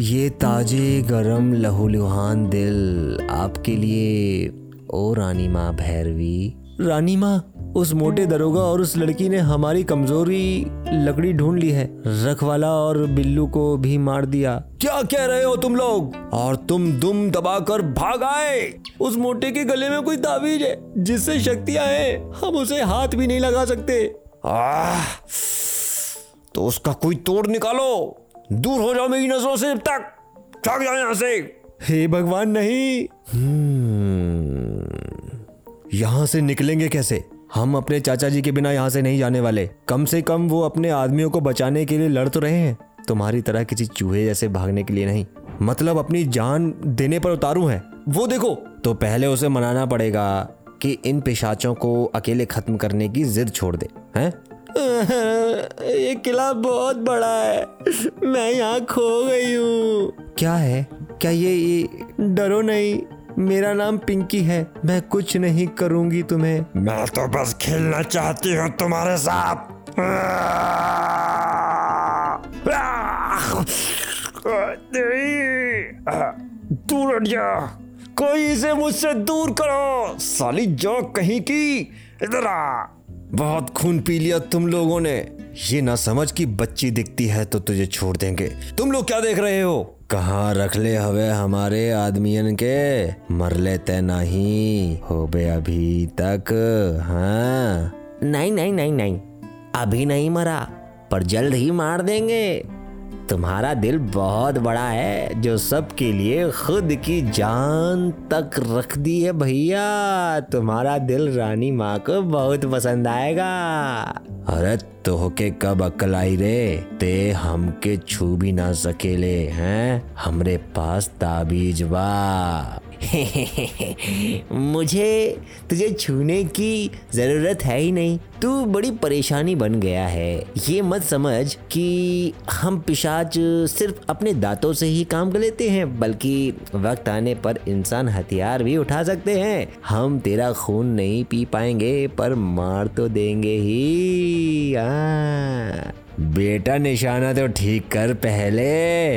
ये ताजे गरम लहूलुहान दिल आपके लिए ओ रानी माँ भैरवी। रानी माँ उस मोटे दरोगा और उस लड़की ने हमारी कमज़ोरी लकड़ी ढूंढ ली है। रखवाला और बिल्लू को भी मार दिया। क्या कह रहे हो तुम लोग? और तुम दुम दबाकर भाग आए। उस मोटे के गले में कोई ताबीज है जिससे शक्तियाँ हैं हम उसे हाथ भी नहीं लगा सकते। आह तो उसका कोई तोड़ निकालो। दूर हो जाओ मेरी नज़रों से जब तक। जाओ यहाँ से। हे भगवान नहीं। यहाँ से निकलेंगे कैसे? हम अपने चाचा जी के बिना यहाँ से नहीं जाने वाले। कम से कम वो अपने आदमियों को बचाने के लिए लड़ तो रहे हैं। तुम्हारी तरह किसी चूहे जैसे भागने के लिए नहीं। मतलब अपनी जान देने पर उतारू है। वो देखो। तो पहले उसे मनाना पड़ेगा कि इन पिशाचों को अकेले खत्म करने की जिद छोड़ दे हैं? ये किला बहुत बड़ा है। मैं यहाँ खो गई हूँ। क्या है? क्या ये ये डरो नहीं? मेरा नाम पिंकी है। मैं कुछ नहीं करूँगी तुम्हें। मैं तो बस खेलना चाहती हूँ तुम्हारे साथ। दूर हट जा। कोई इसे मुझसे दूर करो। साली जो कहीं की इधर आ। बहुत खून पी लिया तुम लोगों ने। ये ना समझ की बच्ची दिखती है तो तुझे छोड़ देंगे। तुम लोग क्या देख रहे हो? कहा रख ले हवे हमारे आदमियन के? मर लेते नहीं हो बे अभी तक हाँ? नहीं नहीं नहीं नहीं, अभी नहीं मरा, पर जल्द ही मार देंगे। तुम्हारा दिल बहुत बड़ा है, जो सबके लिए खुद की जान तक रख दी है भैया। तुम्हारा दिल रानी माँ को बहुत पसंद आएगा। अरे तो के कब अकल आई रे? ते हमके छू भी ना सकेले, हैं? हमरे पास ताबीज बा। मुझे तुझे छूने की ज़रूरत है ही नहीं। तू बड़ी परेशानी बन गया है। ये मत समझ कि हम पिशाच सिर्फ़ अपने दांतों से ही काम कर लेते हैं बल्कि वक्त आने पर इंसान हथियार भी उठा सकते हैं। हम तेरा खून नहीं पी पाएँगे पर मार तो देंगे ही। आ, बेटा निशाना तो ठीक कर पहले।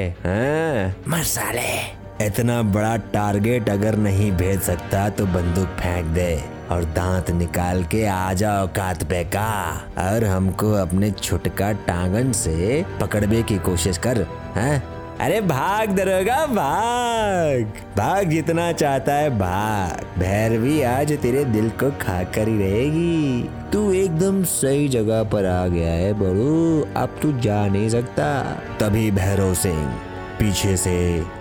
हाँ। मसाले इतना बड़ा टारगेट अगर नहीं भेज सकता तो बंदूक फेंक दे और दांत निकाल के आ जाओ कात पे का। और हमको अपने छुटका टांगन से पकड़ने की कोशिश कर, हैं? अरे भाग दरोगा, भाग। भाग जितना चाहता है, भाग। भैरवी आज तेरे दिल को खाकर ही रहेगी। तू एकदम सही जगह पर आ गया है, बड़ू। अब तू जा नहीं सकता। तभी भैरव सिंह पीछे से।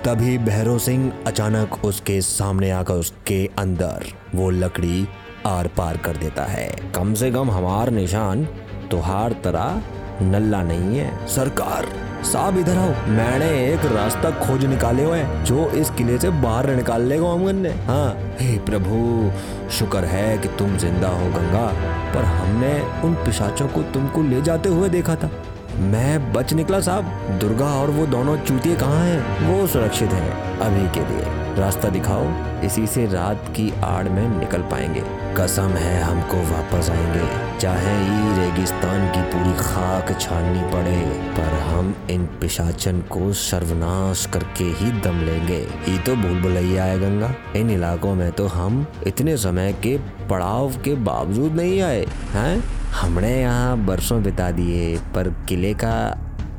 तभी भैरव सिंह अचानक उसके सामने आकर उसके अंदर वो लकड़ी आर पार कर देता है। कम से कम हमार निशान तुहार तरह नल्ला नहीं है। सरकार, साहब इधर आओ। मैंने एक रास्ता खोज निकाले हुए जो इस किले से बाहर निकाल लेगा अमन ने। हाँ। हे प्रभु, शुक्र है कि तुम ज़िंदा हो गंगा, पर हमने उन पिशाचों को तुमको ले जाते हुए देखा था। मैं बच निकला साहब। दुर्गा और वो दोनों चूतिए कहाँ हैं? वो सुरक्षित हैं अभी के लिए। रास्ता दिखाओ, इसी से रात की आड़ में निकल पाएँगे। कसम है हमको वापस आएँगे। चाहे ई रेगिस्तान की पूरी खाक छाननी पड़े, पर हम इन पिशाचन को सर्वनाश करके ही दम लेंगे। ये तो भूल भुलैया है गंगा। इन इलाकों में तो हम इतने समय के पड़ाव के बावजूद नहीं आए, हैं? हमने यहाँ बरसों बिता दिए, पर किले का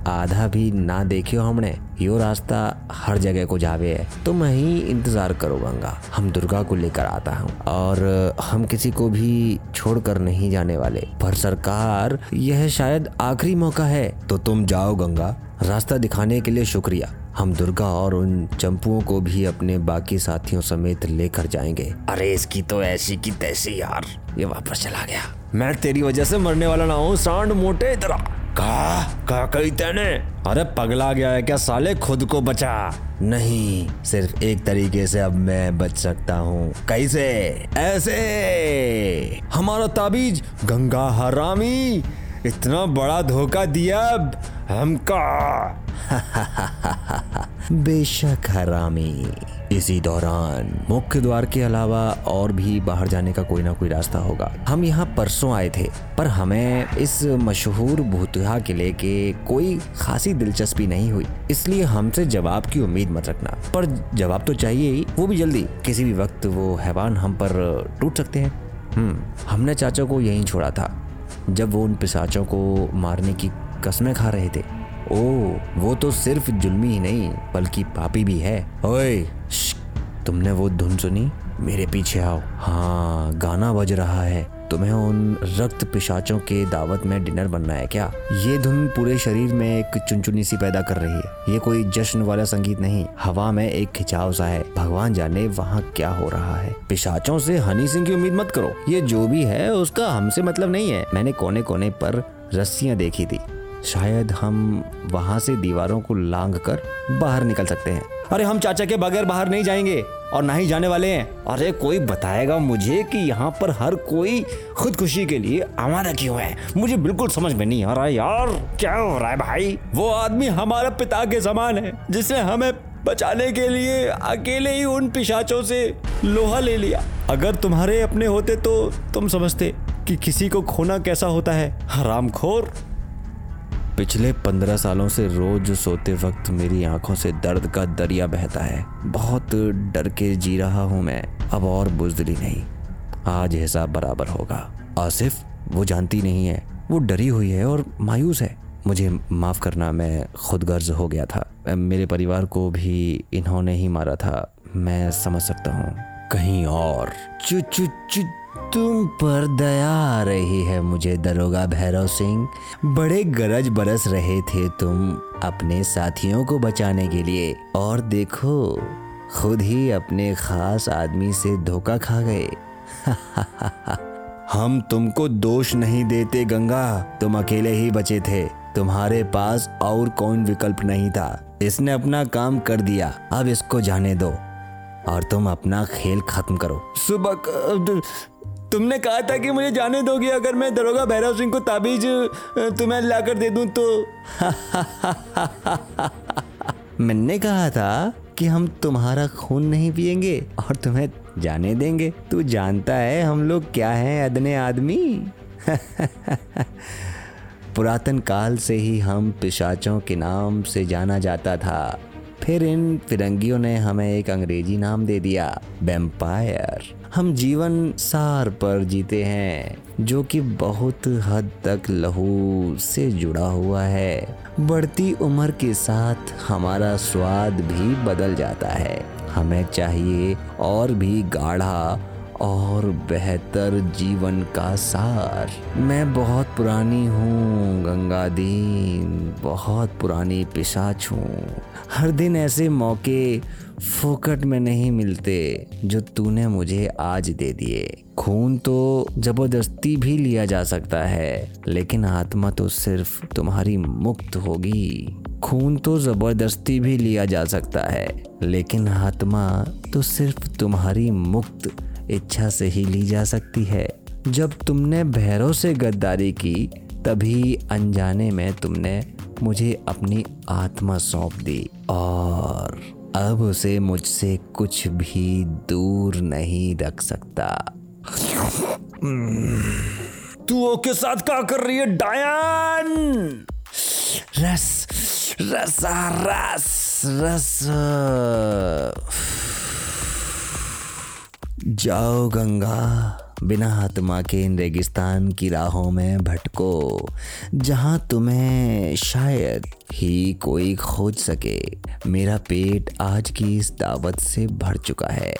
आधा भी ना देखियो हमने। यो रास्ता हर जगह को जावे है तो ही इंतज़ार करो गंगा हम दुर्गा को लेकर आता हूँ, और हम किसी को भी छोड़कर नहीं जाने वाले। पर सरकार, यह शायद आखिरी मौका है। तो तुम जाओ गंगा, रास्ता दिखाने के लिए शुक्रिया। हम दुर्गा और उन चंपुओं को भी अपने बाकी साथियों समेत लेकर जाएँगे। अरे, इसकी तो ऐसी की तैसी यार, ये वापस चला गया। मैं तेरी वजह से मरने वाला ना हूँ, सांड मोटे तरह कहा कहा कही तेने? अरे पगला गया है क्या साले? खुद को बचा। नहीं, सिर्फ़ एक तरीके से अब मैं बच सकता हूँ। कैसे? ऐसे। हमारा ताबीज, गंगा हरामी। इतना बड़ा धोखा दिया अब हमका। बेशक हरामी। इसी दौरान मुख्य द्वार के अलावा और भी बाहर जाने का कोई ना कोई रास्ता होगा। हम यहाँ परसों आए थे, पर हमें इस मशहूर भूतहा किले के कोई खासी दिलचस्पी नहीं हुई, इसलिए हमसे जवाब की उम्मीद मत रखना। पर जवाब तो चाहिए ही, वो भी जल्दी। किसी भी वक्त वो हैवान हम पर टूट सकते हैं। हम्म हमने चाचा को यहीं छोड़ा था, जब वो उन पिसाचों को मारने की कस्में खा रहे थे। ओ वो तो सिर्फ़ जुल्मी ही नहीं, बल्कि पापी भी है। ओए तुमने वो धुन सुनी? मेरे पीछे आओ। हाँ गाना बज रहा है। तुम्हें उन रक्त पिशाचों के दावत में डिनर बनना है क्या? ये धुन पूरे शरीर में एक चुनचुनी सी पैदा कर रही है। ये कोई जश्न वाला संगीत नहीं। हवा में एक खिंचाव सा है। भगवान जाने वहाँ क्या हो रहा है। पिशाचों से हनी सिंह की उम्मीद मत करो। ये जो भी है, उसका हमसे मतलब नहीं है। मैंने कोने कोने पर रस्सियाँ देखी थी। शायद हम वहाँ से दीवारों को लांग कर बाहर निकल सकते हैं। अरे हम चाचा के बगैर बाहर नहीं जाएँगे और ना ही जाने वाले हैं। अरे कोई बताएगा मुझे कि यहाँ पर हर कोई खुदकुशी के लिए आमादा क्यों है? मुझे बिल्कुल समझ में नहीं आ रहा यार, क्या हो रहा है भाई? वो आदमी हमारा पिता के समान है, जिसने हमें बचाने के लिए अकेले ही उन पिशाचों से लोहा ले लिया। अगर तुम्हारे अपने होते तो तुम समझते कि किसी को खोना कैसा होता है। हरामखोर। पिछले पंद्रह सालों से रोज सोते वक्त मेरी आँखों से दर्द का दरिया बहता है। बहुत डर के जी रहा हूँ मैं। अब और बुजदली नहीं। आज हिसाब बराबर होगा। आसिफ, वो जानती नहीं है। वो डरी हुई है और मायूस है। मुझे माफ़ करना, मैं खुद हो गया था। मेरे परिवार को भी इन्होंने ही मारा था। मैं समझ सकता हूँ। कहीं और। चु चु चु तुम पर दया आ रही है मुझे, दरोगा भैरव सिंह। बड़े गरज बरस रहे थे तुम अपने साथियों को बचाने के लिए। और देखो, खुद ही अपने खास आदमी से धोखा खा गए। हम तुमको दोष नहीं देते, गंगा। तुम अकेले ही बचे थे। तुम्हारे पास और कौन विकल्प नहीं था। इसने अपना काम कर दिया। अब इसको जाने दो। और तुम अपना खेल खत्म करो। सुबह तुमने कहा था कि मुझे जाने दोगे, अगर मैं दरोगा भैरव सिंह को ताबीज तुम्हें लाकर दे दूँ तो। मैंने कहा था कि हम तुम्हारा खून नहीं पिएँगे और तुम्हें जाने देंगे। तू जानता है हम लोग क्या हैं, अदने आदमी? पुरातन काल से ही हम पिशाचों के नाम से जाना जाता था। फिर इन फिरंगियों ने हमें एक अंग्रेज़ी नाम दे दिया वेम्पायर हम जीवन सार पर जीते हैं, जो कि बहुत हद तक लहू से जुड़ा हुआ है। बढ़ती उम्र के साथ हमारा स्वाद भी बदल जाता है। हमें चाहिए और भी गाढ़ा और बेहतर जीवन का सार। मैं बहुत पुरानी हूँ गंगा दीन बहुत पुरानी पिशाच हूँ। हर दिन ऐसे मौके फोकट में नहीं मिलते जो तूने मुझे आज दे दिए। खून तो ज़बरदस्ती भी लिया जा सकता है, लेकिन आत्मा तो सिर्फ़ तुम्हारी मुक्त होगी। खून तो ज़बरदस्ती भी लिया जा सकता है, लेकिन आत्मा तो सिर्फ़ तुम्हारी मुक्त इच्छा से ही ली जा सकती है। जब तुमने भैरव से गद्दारी की, तभी अनजाने में तुमने मुझे अपनी आत्मा सौंप दी, और अब उसे मुझसे कुछ भी दूर नहीं रख सकता। तू ओके साथ क्या कर रही है डायन? रस रस रस रस। जाओ गंगा बिना आत्मा के इन रेगिस्तान की राहों में भटको जहाँ तुम्हें शायद ही कोई खोज सके। मेरा पेट आज की इस दावत से भर चुका है।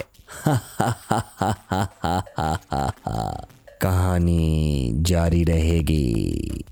कहानी जारी रहेगी।